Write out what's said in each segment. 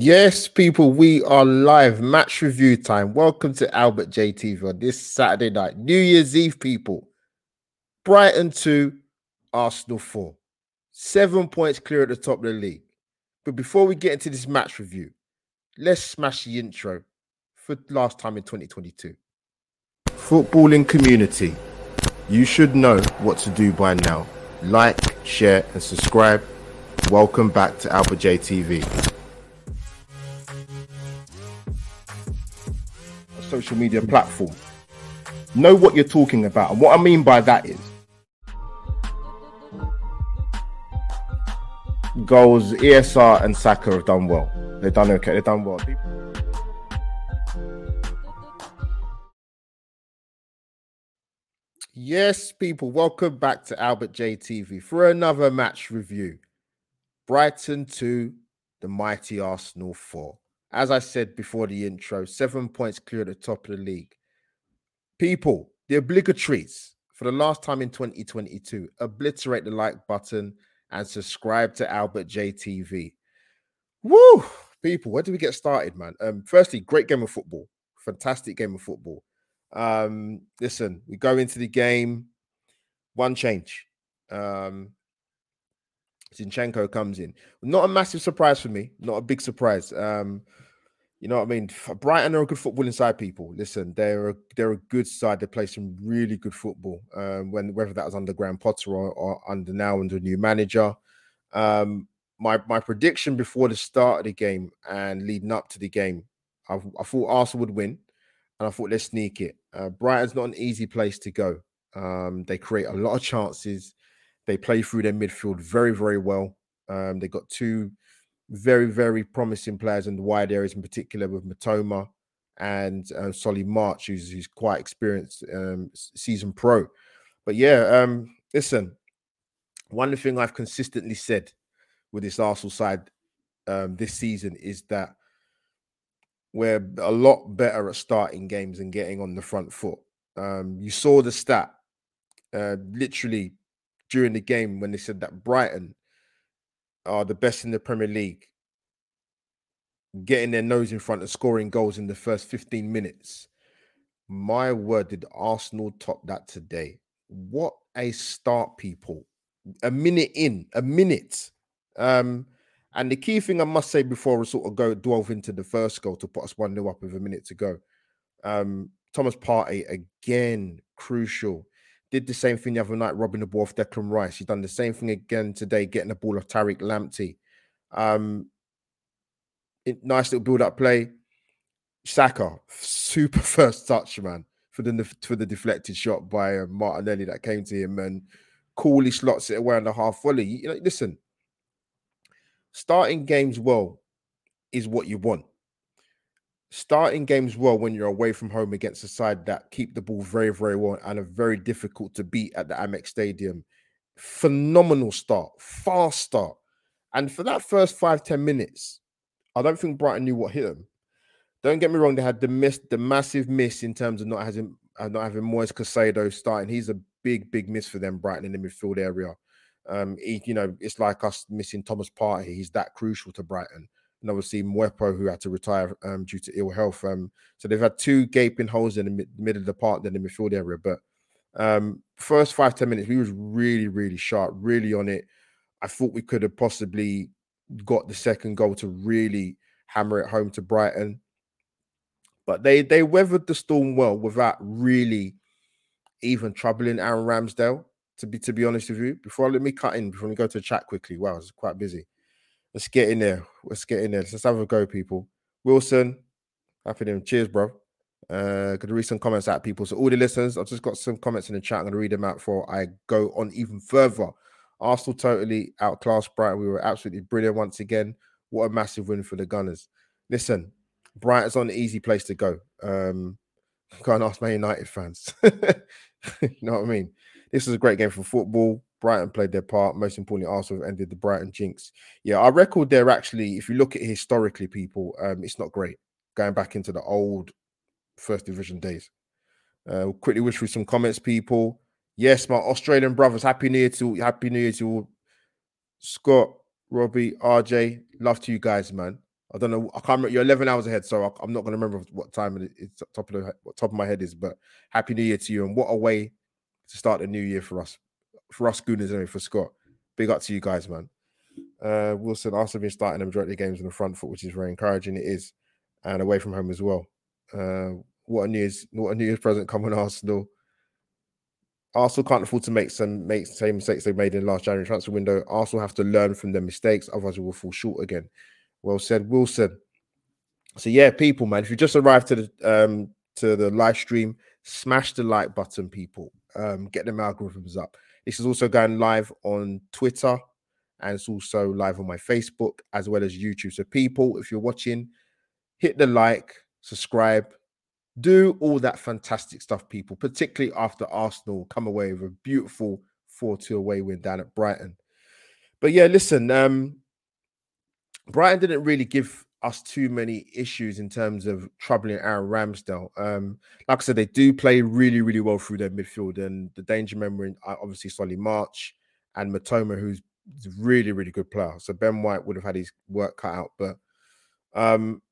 Yes, people, we are live. Match review time. Welcome to Albert JTV on this Saturday night, New Year's Eve, people. Brighton 2, Arsenal 4. Seven points clear at the top of the league. But before we get into this match review, let's smash the intro for last time in 2022. Footballing community, you should know what to do by now. Like, share, and subscribe. Welcome back to Albert JTV. Social media platform. Know what you're talking about. And what I mean by that is goals, ESR and Saka have done well. They've done okay. They've done well. Yes, people, welcome back to Albert JTV for another match review. Brighton 2, the mighty Arsenal 4 as I said before the intro, seven points clear at the top of the league. People, the obligatories for the last time in 2022, obliterate the like button and subscribe to Albert JTV. Woo! People, where do we get started, man? Um, firstly, great game of football. Fantastic game of football. Um, listen, we go into the game, one change. Um, Zinchenko comes in. Not a massive surprise for me. Not a big surprise. Um, you know what I mean? Brighton are a good football inside people. Listen, they're a, they're a good side. They play some really good football. Um, when whether that was under Graham Potter or, or under now under new manager. Um, my my prediction before the start of the game and leading up to the game, I, I thought Arsenal would win, and I thought let's sneak it. Uh, Brighton's not an easy place to go. Um, they create a lot of chances. They play through their midfield very, very well. Um, they got two very, very promising players in the wide areas, in particular with Mitoma and uh, Solly March, who's, who's quite experienced um, season pro. But yeah, um, listen, one thing I've consistently said with this Arsenal side um, this season is that we're a lot better at starting games and getting on the front foot. Um, you saw the stat uh, literally during the game when they said that Brighton are the best in the Premier League, getting their nose in front and scoring goals in the first 15 minutes. My word, did Arsenal top that today? What a start, people. A minute in, a minute. Um, and the key thing I must say before we sort of go delve into the first goal to put us 1 0 up with a minute to go. Um, Thomas Partey again, crucial. Did the same thing the other night, robbing the ball off Declan Rice. He's done the same thing again today, getting the ball off Tariq Lamptey. Um, it, nice little build-up play. Saka, super first touch, man, for the for the deflected shot by uh, Martinelli that came to him, and coolly slots it away on the half volley. You know, listen, starting games well is what you want starting games well when you're away from home against a side that keep the ball very, very well and are very difficult to beat at the Amex Stadium. Phenomenal start, fast start. And for that first five ten minutes, I don't think Brighton knew what hit them. Don't get me wrong, they had the miss, the massive miss in terms of not having uh, not having Moise Caicedo starting. He's a big, big miss for them, Brighton in the midfield area. Um, he, you know, it's like us missing Thomas Partey. He's that crucial to Brighton and obviously Mwepu, who had to retire um, due to ill health. Um, so they've had two gaping holes in the mid- middle of the park, then the midfield area. But um, first five ten minutes, we was really, really sharp, really on it. I thought we could have possibly got the second goal to really hammer it home to Brighton, but they they weathered the storm well without really even troubling Aaron Ramsdale. To be to be honest with you, before let me cut in before we go to chat quickly. Wow, it's quite busy. Let's get in there. Let's get in there. Let's have a go, people. Wilson, happy new cheers, bro. Uh, gonna read some comments out, people. So all the listeners, I've just got some comments in the chat. I'm gonna read them out before I go on even further. Arsenal totally outclassed Brighton. We were absolutely brilliant once again. What a massive win for the Gunners. Listen, Brighton's on an easy place to go. Um, and ask my United fans. you know what I mean? This was a great game for football. Brighton played their part. Most importantly, Arsenal ended the Brighton jinx. Yeah, our record there actually, if you look at it historically, people, um, it's not great. Going back into the old first division days. Uh, we'll quickly wish through some comments, people. Yes, my Australian brothers. Happy New Year to you, Happy New Year to all. Scott, Robbie, RJ. Love to you guys, man. I don't know. I can't remember. You're 11 hours ahead, so I, am not going to remember what time it's top of the top of my head is. But happy New Year to you, and what a way to start the new year for us, for us Gooners anyway. For Scott, big up to you guys, man. Uh, Wilson also been starting the majority of games on the front foot, which is very encouraging. It is, and away from home as well. Uh, what a New Year's, what a New Year's present coming Arsenal. Arsenal can't afford to make some make the same mistakes they made in the last January transfer window. Arsenal have to learn from their mistakes, otherwise we will fall short again. Well said, Wilson. So yeah, people, man, if you just arrived to the um to the live stream, smash the like button, people. Um, get them algorithms up. This is also going live on Twitter and it's also live on my Facebook as well as YouTube. So, people, if you're watching, hit the like, subscribe, do all that fantastic stuff, people, particularly after Arsenal come away with a beautiful 4 2 away win down at Brighton. But yeah, listen, um, Brighton didn't really give us too many issues in terms of troubling Aaron Ramsdale. Um, like I said, they do play really, really well through their midfield, and the danger memory, uh, obviously, Solly March and Mitoma, who's a really, really good player. So Ben White would have had his work cut out. But um,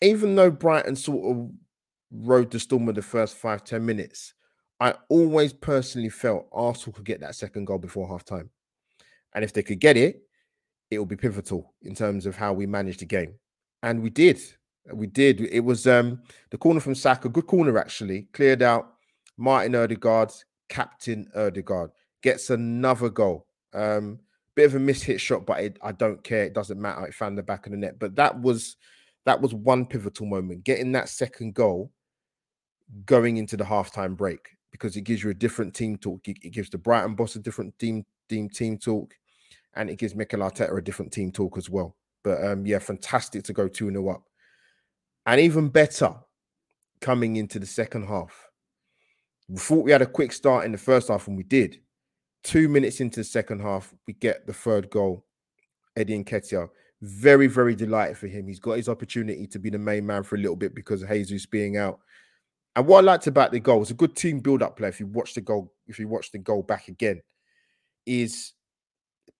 even though Brighton sort of rode the storm with the first five ten minutes, I always personally felt Arsenal could get that second goal before half time. And if they could get it, it will be pivotal in terms of how we manage the game. And we did. We did. It was um the corner from Saka, good corner actually, cleared out. Martin Odegaard, captain Odegaard, gets another goal. Um, bit of a miss hit shot, but it, I don't care. It doesn't matter. It found the back of the net. But that was that was one pivotal moment. Getting that second goal going into the halftime break because it gives you a different team talk. It, gives the Brighton boss a different team team team talk, and it gives Mikel Arteta a different team talk as well. But um, yeah, fantastic to go 2 0 up. And even better coming into the second half. We thought we had a quick start in the first half, and we did. Two minutes into the second half, we get the third goal. Eddie Nketiah. Very, very delighted for him. He's got his opportunity to be the main man for a little bit because of Jesus being out. And what I liked about the goal was a good team build-up play. If you watch the goal, if you watch the goal back again, is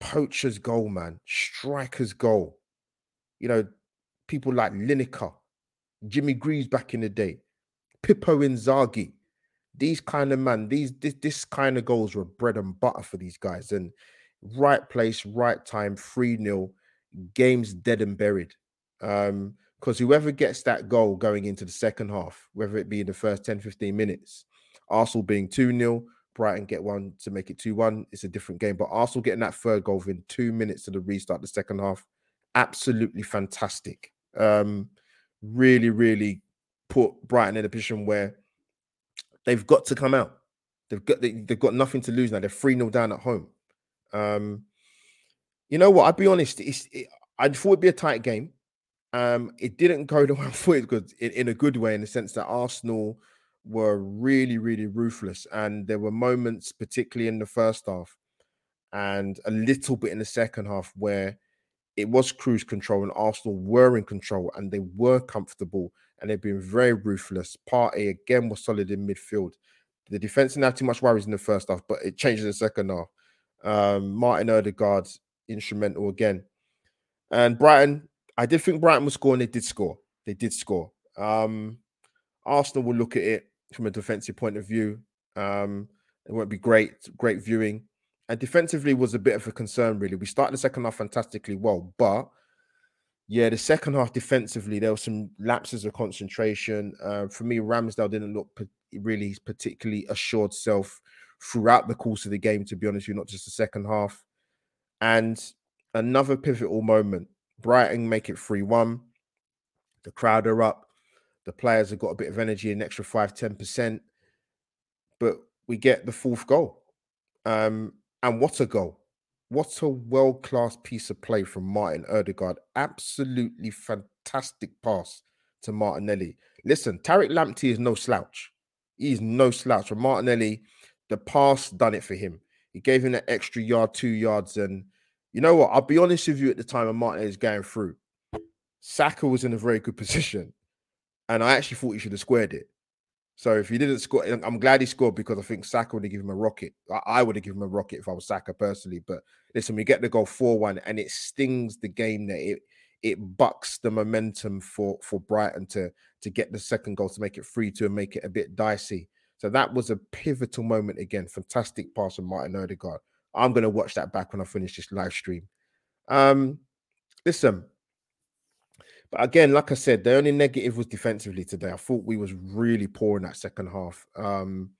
poacher's goal, man, striker's goal. You know, people like Lineker, Jimmy Greaves back in the day, Pippo Inzaghi, these kind of man, these this, this kind of goals were bread and butter for these guys. And right place, right time, 3 0, games dead and buried. Um, because whoever gets that goal going into the second half, whether it be in the first 10, 15 minutes, Arsenal being 2 0, Brighton get one to make it 2 1, it's a different game. But Arsenal getting that third goal within two minutes of the restart, the second half, absolutely fantastic. Um, really, really put Brighton in a position where they've got to come out. They've got they, have got nothing to lose now. They're 3 0 down at home. Um, you know what? I'd be honest, it's, it, I thought it'd be a tight game. Um, it didn't go the way I thought it could in, in a good way, in the sense that Arsenal were really, really ruthless. And there were moments, particularly in the first half and a little bit in the second half, where it was cruise control and Arsenal were in control and they were comfortable and they've been very ruthless. Partey again was solid in midfield. The defense didn't have too much worries in the first half, but it changed in the second half. Um, Martin Odegaard instrumental again. And Brighton, I did think Brighton was scoring. They did score. They did score. Um, Arsenal will look at it from a defensive point of view. Um, it won't be great, great viewing. And defensively was a bit of a concern, really. We started the second half fantastically well, but yeah, the second half defensively, there were some lapses of concentration. Uh, for me, Ramsdale didn't look really particularly assured self throughout the course of the game, to be honest with you, not just the second half. And another pivotal moment Brighton make it 3 1. The crowd are up. The players have got a bit of energy, an extra 5 10%. But we get the fourth goal. Um, and what a goal. What a world class piece of play from Martin Odegaard. Absolutely fantastic pass to Martinelli. Listen, Tariq Lamptey is no slouch. He's no slouch. For Martinelli, the pass done it for him. He gave him that extra yard, two yards. And you know what? I'll be honest with you at the time of Martinelli's going through. Saka was in a very good position. And I actually thought he should have squared it. So if he didn't score, I'm glad he scored because I think Saka would have given him a rocket. I would have given him a rocket if I was Saka personally. But listen, we get the goal 4 1 and it stings the game that it, it bucks the momentum for for Brighton to to get the second goal to make it three two and make it a bit dicey. So that was a pivotal moment again. Fantastic pass from Martin Odegaard. I'm gonna watch that back when I finish this live stream. Um, listen, but again, like I said, the only negative was defensively today. I thought we was really poor in that second half. Um,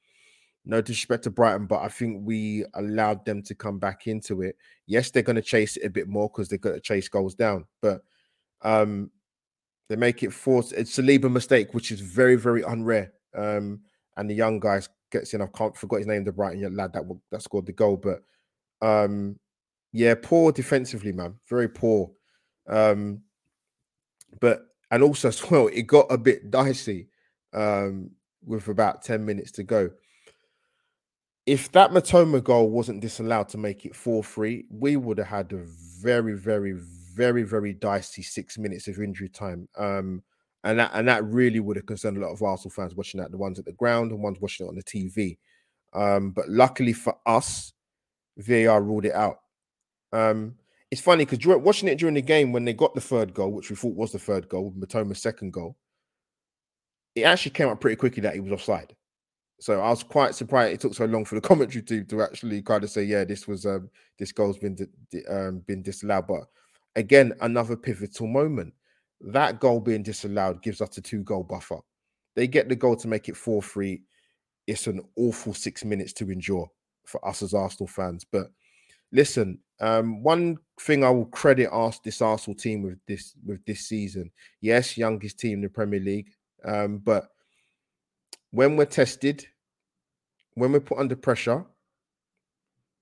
no disrespect to Brighton, but I think we allowed them to come back into it. Yes, they're going to chase it a bit more because they're going to chase goals down, but um, they make it force. It's a Saliba mistake, which is very, very unrare. Um, and the young guys gets in. I can't forget his name, the Brighton lad that that scored the goal. But um, yeah, poor defensively, man, very poor. Um, but and also as well, it got a bit dicey um, with about ten minutes to go if that Mitoma goal wasn't disallowed to make it 4 3, we would have had a very, very, very, very dicey six minutes of injury time. Um, and that and that really would have concerned a lot of Arsenal fans watching that, the ones at the ground and ones watching it on the TV. Um, but luckily for us, VAR ruled it out. Um, it's funny because watching it during the game when they got the third goal, which we thought was the third goal, Mitoma's second goal, it actually came up pretty quickly that he was offside. So I was quite surprised it took so long for the commentary team to actually kind of say, yeah, this was um this goal's been di- um, been disallowed. But again, another pivotal moment. That goal being disallowed gives us a two goal buffer. They get the goal to make it four three. It's an awful six minutes to endure for us as Arsenal fans. But listen, um, one thing I will credit ask this Arsenal team with this with this season. Yes, youngest team in the Premier League, um, but when we're tested, when we're put under pressure,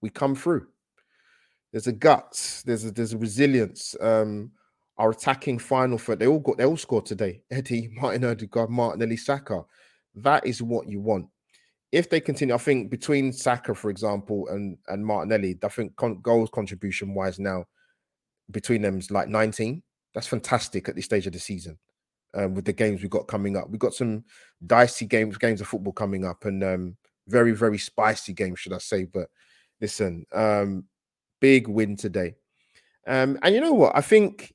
we come through. There's a guts. There's a there's a resilience. Um, our attacking final third, they all got they all scored today. Eddie, Martin Odegaard, Martinelli, Saka. That is what you want. If they continue, I think between Saka, for example, and and Martinelli, I think con- goals contribution wise now between them is like 19. That's fantastic at this stage of the season um, with the games we've got coming up. We've got some dicey games, games of football coming up, and um, very, very spicy games, should I say? But listen, um, big win today. Um, and you know what? I think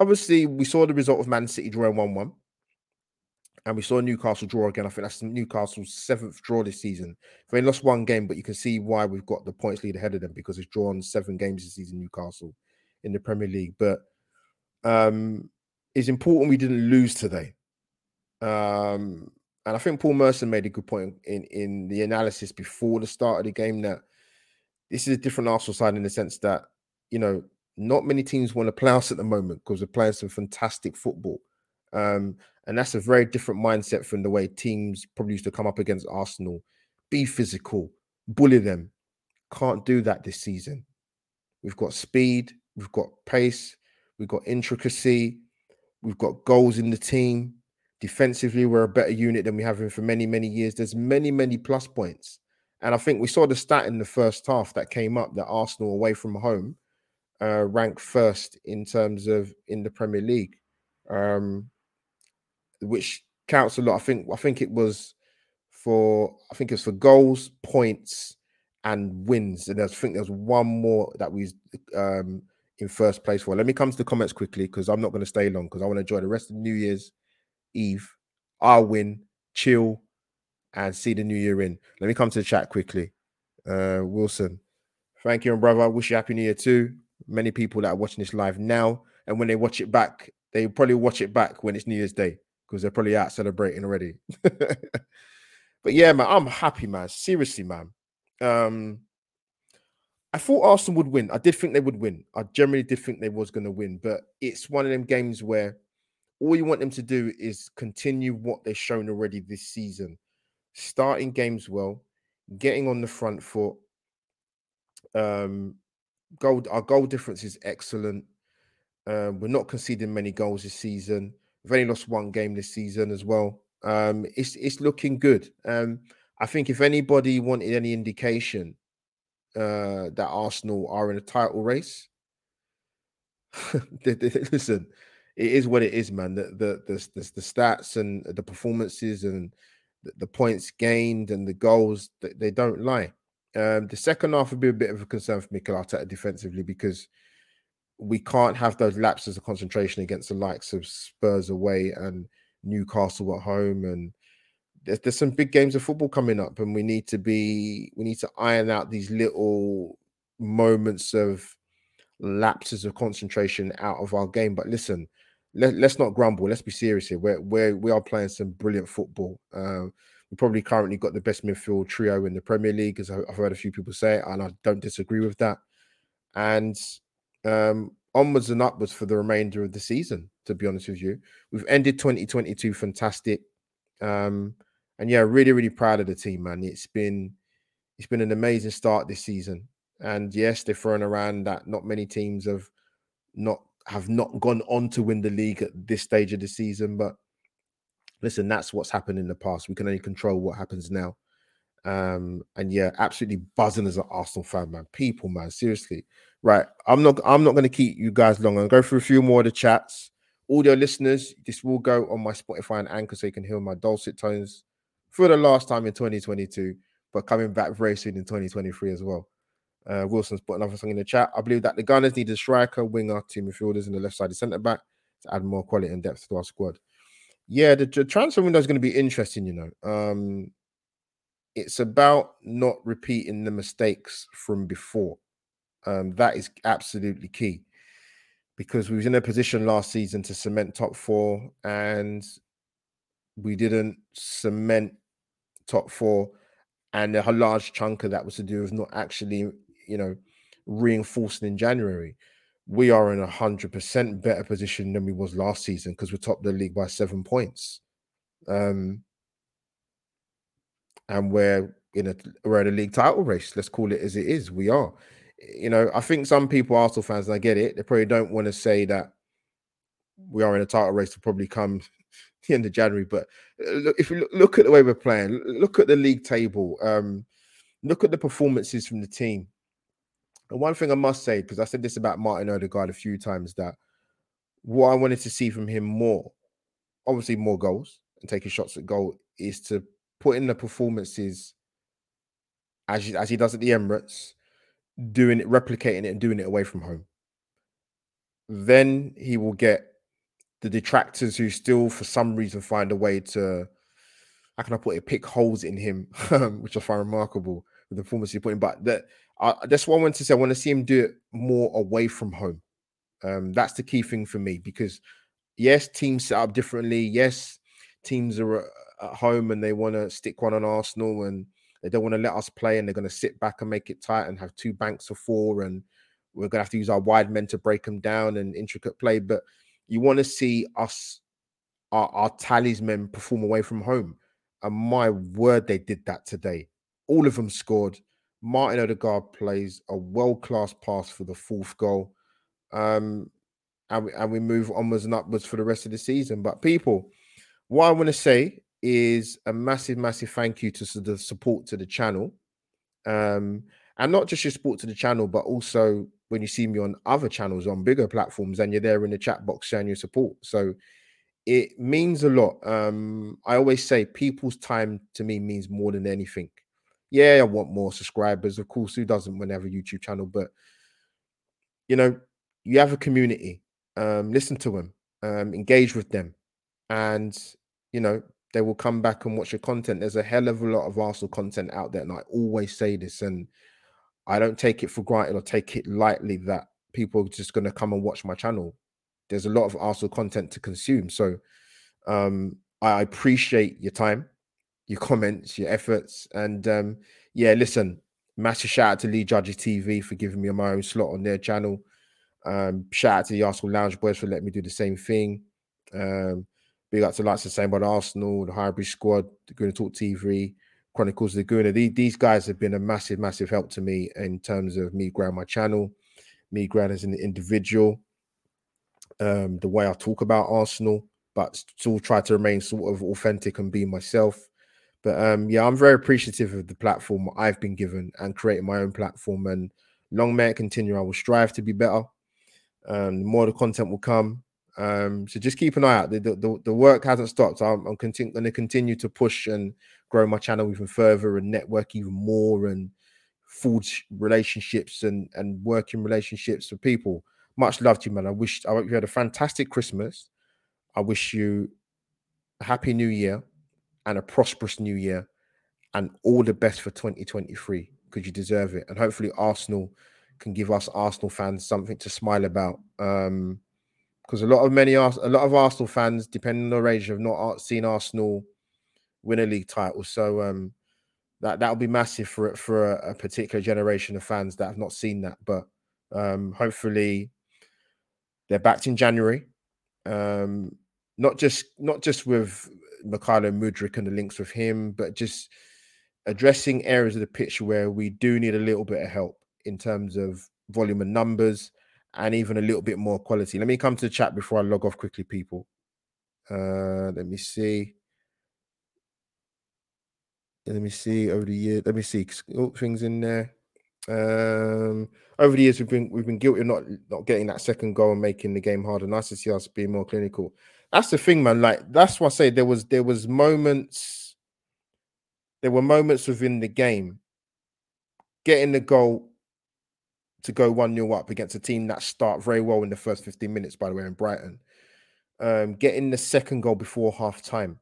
obviously we saw the result of Man City drawing 1 1. And we saw Newcastle draw again. I think that's Newcastle's seventh draw this season. They lost one game, but you can see why we've got the points lead ahead of them because it's drawn seven games this season, Newcastle in the Premier League. But um, it's important we didn't lose today. Um, and I think Paul Merson made a good point in, in the analysis before the start of the game that this is a different Arsenal side in the sense that, you know, not many teams want to play us at the moment because we're playing some fantastic football. Um, and that's a very different mindset from the way teams probably used to come up against Arsenal, be physical, bully them. Can't do that this season. We've got speed, we've got pace, we've got intricacy, We've got goals in the team. Defensively, we're a better unit than we have been for many, many years. There's many, many plus points. And I think we saw the stat in the first half that came up that Arsenal away from home uh, ranked first in terms of in the Premier League, um, which counts a lot. I think I think it was for I think it's for goals, points, and wins. And I think there's one more that we um, in first place for. Let me come to the comments quickly because I'm not going to stay long because I want to enjoy the rest of New Year's Eve. I'll win, chill, and see the new year in. Let me come to the chat quickly. Uh, Wilson, thank you, and brother. Wish you happy new year too. Many people that are watching this live now, and when they watch it back, they probably watch it back when it's New Year's Day because they're probably out celebrating already. but yeah, man, I'm happy, man. Seriously, man. Um, I thought Arsenal would win. I did think they would win. I generally did think they was going to win, but it's one of them games where all you want them to do is continue what they've shown already this season, starting games well, getting on the front foot. Um, goal our goal difference is excellent. Um, we're not conceding many goals this season. We've only lost one game this season as well. Um, it's it's looking good. Um, I think if anybody wanted any indication uh, that Arsenal are in a title race. Listen, it is what it is, man. The the the, the, the stats and the performances and the, points gained and the goals they, they don't lie. Um, the second half would be a bit of a concern for Mikel Arteta defensively because we can't have those lapses of concentration against the likes of Spurs away and Newcastle at home. And there's, there's some big games of football coming up and we need to be we need to iron out these little moments of lapses of concentration out of our game. But listen let, us not grumble. Let's be serious here. We're, we're we are playing some brilliant football. Uh, we probably currently got the best midfield trio in the premier league as i've heard a few people say and i don't disagree with that. And um, onwards and upwards for the remainder of the season. To be honest with you, we've ended 2022 fantastic, um, and yeah, really, really proud of the team, man. It's been it's been an amazing start this season, and yes, they're throwing around that not many teams have not have not gone on to win the league at this stage of the season, but listen, that's what's happened in the past. We can only control what happens now. Um, and yeah, absolutely buzzing as an Arsenal fan, man. People, man, seriously. Right. I'm not I'm not gonna keep you guys long. I'll go through a few more of the chats. Audio listeners, this will go on my Spotify and Anchor so you can hear my dulcet tones for the last time in 2022, but coming back very soon in 2023 as well. Uh, Wilson's put another song in the chat. I believe that the Gunners need a striker, winger, two midfielders, and the left side and centre back to add more quality and depth to our squad. Yeah, the, the transfer window is going to be interesting, you know. Um, it's about not repeating the mistakes from before. Um, that is absolutely key because we was in a position last season to cement top four and we didn't cement top four and a large chunk of that was to do with not actually you know reinforcing in january we are in a hundred percent better position than we was last season because we're top of the league by seven points um and we're in a we're in a league title race. Let's call it as it is. We are. You know, I think some people, Arsenal fans, and I get it, they probably don't want to say that we are in a title race to probably come the end of January. But uh, look, if you look, look at the way we're playing, look at the league table, um, look at the performances from the team. And one thing I must say, because I said this about Martin Odegaard a few times, that what I wanted to see from him more, obviously more goals and taking shots at goal, is to putting the performances as as he does at the Emirates, doing it, replicating it, and doing it away from home. Then he will get the detractors who still, for some reason, find a way to, how can I put it, pick holes in him, which I find remarkable with the performance he put in. But that uh, that's what I want to say. I want to see him do it more away from home. Um, that's the key thing for me because yes, teams set up differently. Yes, teams are at home and they want to stick one on Arsenal and they don't want to let us play and they're going to sit back and make it tight and have two banks of four and we're going to have to use our wide men to break them down and intricate play. But you want to see us, our, our talisman, perform away from home. And my word, they did that today. All of them scored. Martin Odegaard plays a world class pass for the fourth goal. Um, and we, and we move onwards and upwards for the rest of the season. But people, what I want to say is a massive, massive thank you to the support to the channel. Um, and not just your support to the channel, but also when you see me on other channels on bigger platforms and you're there in the chat box showing your support. So it means a lot. Um, I always say people's time to me means more than anything. Yeah, I want more subscribers. Of course, who doesn't when they have a YouTube channel? But you know, you have a community. Um, listen to them, um, engage with them, and you know, they will come back and watch your content. There's a hell of a lot of Arsenal content out there, and I always say this, and I don't take it for granted or take it lightly that people are just going to come and watch my channel. There's a lot of Arsenal content to consume, so um, I appreciate your time, your comments, your efforts, and um, yeah, listen, massive shout out to Lee Judges TV for giving me my own slot on their channel. Um, shout out to the Arsenal Lounge Boys for letting me do the same thing. Um, Big up to lots the same about Arsenal, the Highbury squad, the Gooner Talk TV, Chronicles of the Gooner. These, these guys have been a massive, massive help to me in terms of me growing my channel, me growing as an individual, um, the way I talk about Arsenal, but still try to remain sort of authentic and be myself. But um, yeah, I'm very appreciative of the platform I've been given and creating my own platform. And long may it continue. I will strive to be better. Um, the more the content will come, um, so just keep an eye out. The, the, the work hasn't stopped. I'm, I'm continu- going to continue to push and grow my channel even further and network even more and forge relationships and, and working relationships with people. much love to you, man. I wish I hope you had a fantastic Christmas. I wish you a happy new year and a prosperous new year and all the best for 2023 because you deserve it. And hopefully Arsenal can give us Arsenal fans something to smile about. Um, because a lot of many a lot of Arsenal fans, depending on their age, have not seen Arsenal win a league title. So um, that that'll be massive for for a, a, particular generation of fans that have not seen that. But um, hopefully, they're backed in January. Um, not just not just with Mykhailo Mudryk and the links with him, but just addressing areas of the pitch where we do need a little bit of help in terms of volume and numbers and even a little bit more quality. Let me come to the chat before I log off quickly, people. Uh, let me see. Let me see over the year. Let me see oh, things in there. Um, over the years, we've been we've been guilty of not not getting that second goal and making the game harder. Nice to see us being more clinical. That's the thing, man. Like that's why I say there was there was moments. There were moments within the game. Getting the goal to go 1 0 up against a team that start very well in the first 15 minutes, by the way, in Brighton. Um, getting the second goal before half time,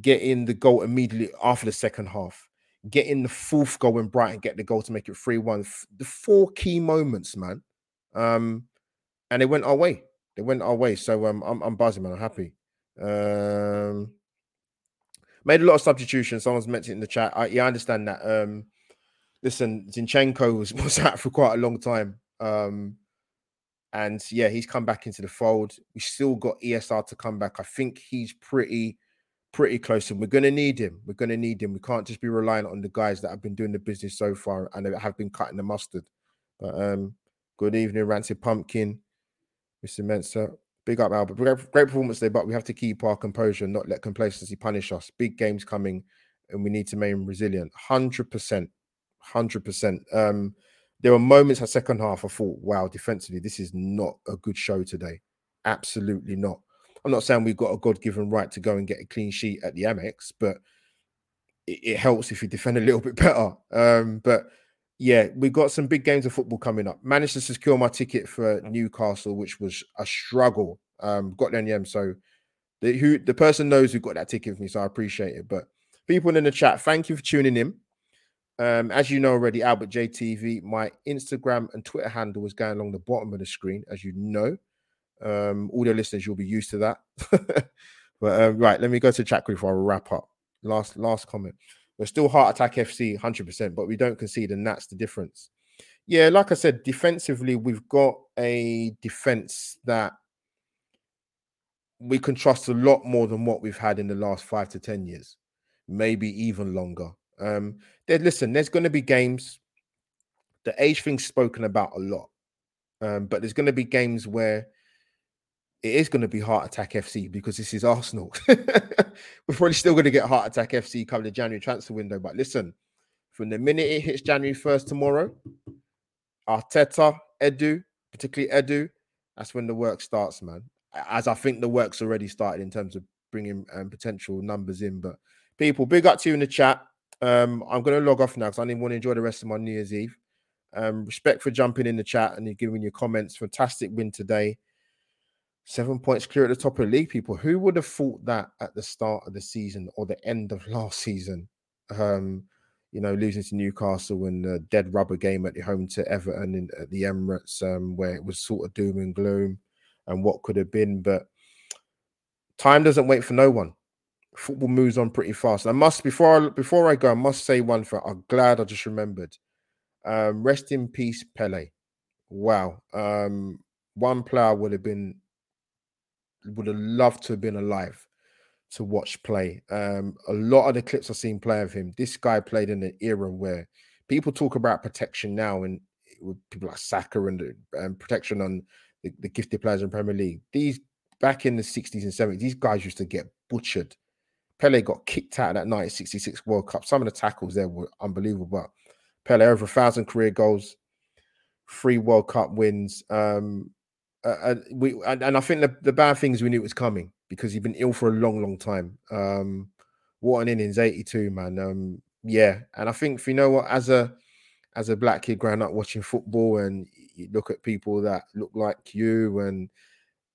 getting the goal immediately after the second half, getting the fourth goal in Brighton, get the goal to make it 3 1. The four key moments, man. Um, and they went our way. They went our way. So um, I'm, I'm buzzing, man. I'm happy. Um, made a lot of substitutions. Someone's mentioned in the chat. I, yeah, I understand that. Um, listen, Zinchenko was, was out for quite a long time. Um, and yeah, he's come back into the fold. We still got ESR to come back. I think he's pretty, pretty close, and we're going to need him. We're going to need him. We can't just be relying on the guys that have been doing the business so far and have been cutting the mustard. But um, good evening, Rancid Pumpkin, Mr. Mensa. Big up, Albert. Great performance there, but we have to keep our composure and not let complacency punish us. Big games coming, and we need to remain resilient. 100%. Hundred percent. Um, there were moments at second half I thought, wow, defensively, this is not a good show today. Absolutely not. I'm not saying we've got a God-given right to go and get a clean sheet at the Amex, but it, it helps if you defend a little bit better. Um, but yeah, we've got some big games of football coming up. Managed to secure my ticket for Newcastle, which was a struggle. Um, got there in the end. So the who the person knows who got that ticket for me, so I appreciate it. But people in the chat, thank you for tuning in. Um, as you know already, Albert JTV, my Instagram and Twitter handle is going along the bottom of the screen, as you know. Um, all the listeners, you'll be used to that. but um, right, let me go to chat before I wrap up. Last last comment. We're still heart attack FC 100%, but we don't concede, and that's the difference. Yeah, like I said, defensively, we've got a defense that we can trust a lot more than what we've had in the last five to 10 years, maybe even longer. Um, there, listen, there's going to be games. The age thing's spoken about a lot, um, but there's going to be games where it is going to be heart attack FC because this is Arsenal. We're probably still going to get heart attack FC come the January transfer window. But listen, from the minute it hits January 1st tomorrow, Arteta, Edu, particularly Edu, that's when the work starts, man. As I think the work's already started in terms of bringing um, potential numbers in. But people, big up to you in the chat. Um, I'm going to log off now because I didn't want to enjoy the rest of my New Year's Eve. Um, respect for jumping in the chat and giving your comments. Fantastic win today. Seven points clear at the top of the league, people. Who would have thought that at the start of the season or the end of last season? Um, you know, losing to Newcastle and the dead rubber game at the home to Everton in, at the Emirates, um, where it was sort of doom and gloom and what could have been. But time doesn't wait for no one football moves on pretty fast. I must before I, before I go, I must say one thing. I'm glad I just remembered. Um, rest in peace, Pele. Wow. Um, one player would have been would have loved to have been alive to watch play. Um, a lot of the clips I've seen play of him, this guy played in an era where people talk about protection now, and with people like Saka and um, protection on the, the gifted players in Premier League. These back in the 60s and 70s, these guys used to get butchered Pele got kicked out of that 1966 World Cup. Some of the tackles there were unbelievable. But Pele over a thousand career goals, three World Cup wins. Um, uh, we and, and, I think the, the bad things we knew it was coming because he'd been ill for a long, long time. Um, what an innings, 82, man. Um, yeah, and I think you know what, as a as a black kid growing up watching football, and you look at people that look like you and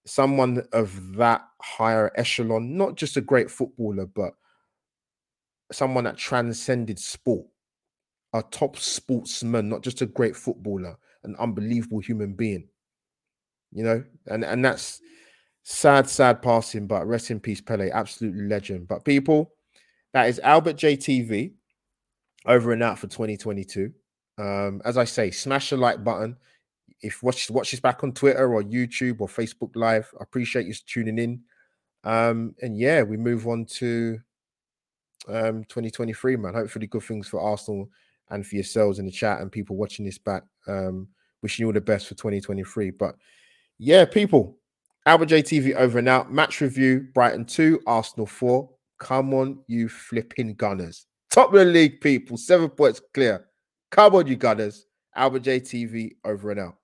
someone of that higher echelon, not just a great footballer, but someone that transcended sport, a top sportsman, not just a great footballer, an unbelievable human being. You know, and and that's sad, sad passing, but rest in peace, Pele, absolute legend. But people, that is Albert JTV over and out for 2022. Um, as I say, smash the like button. If watch watch this back on Twitter or YouTube or Facebook Live, I appreciate you tuning in. Um, and yeah, we move on to um 2023, man. Hopefully, good things for Arsenal and for yourselves in the chat and people watching this back. Um, wishing you all the best for 2023. But yeah, people, Albert JTV over and out. Match review: Brighton two, Arsenal four. Come on, you flipping gunners! Top of the league, people. Seven points clear. Come on, you gunners. Albert JTV over and out.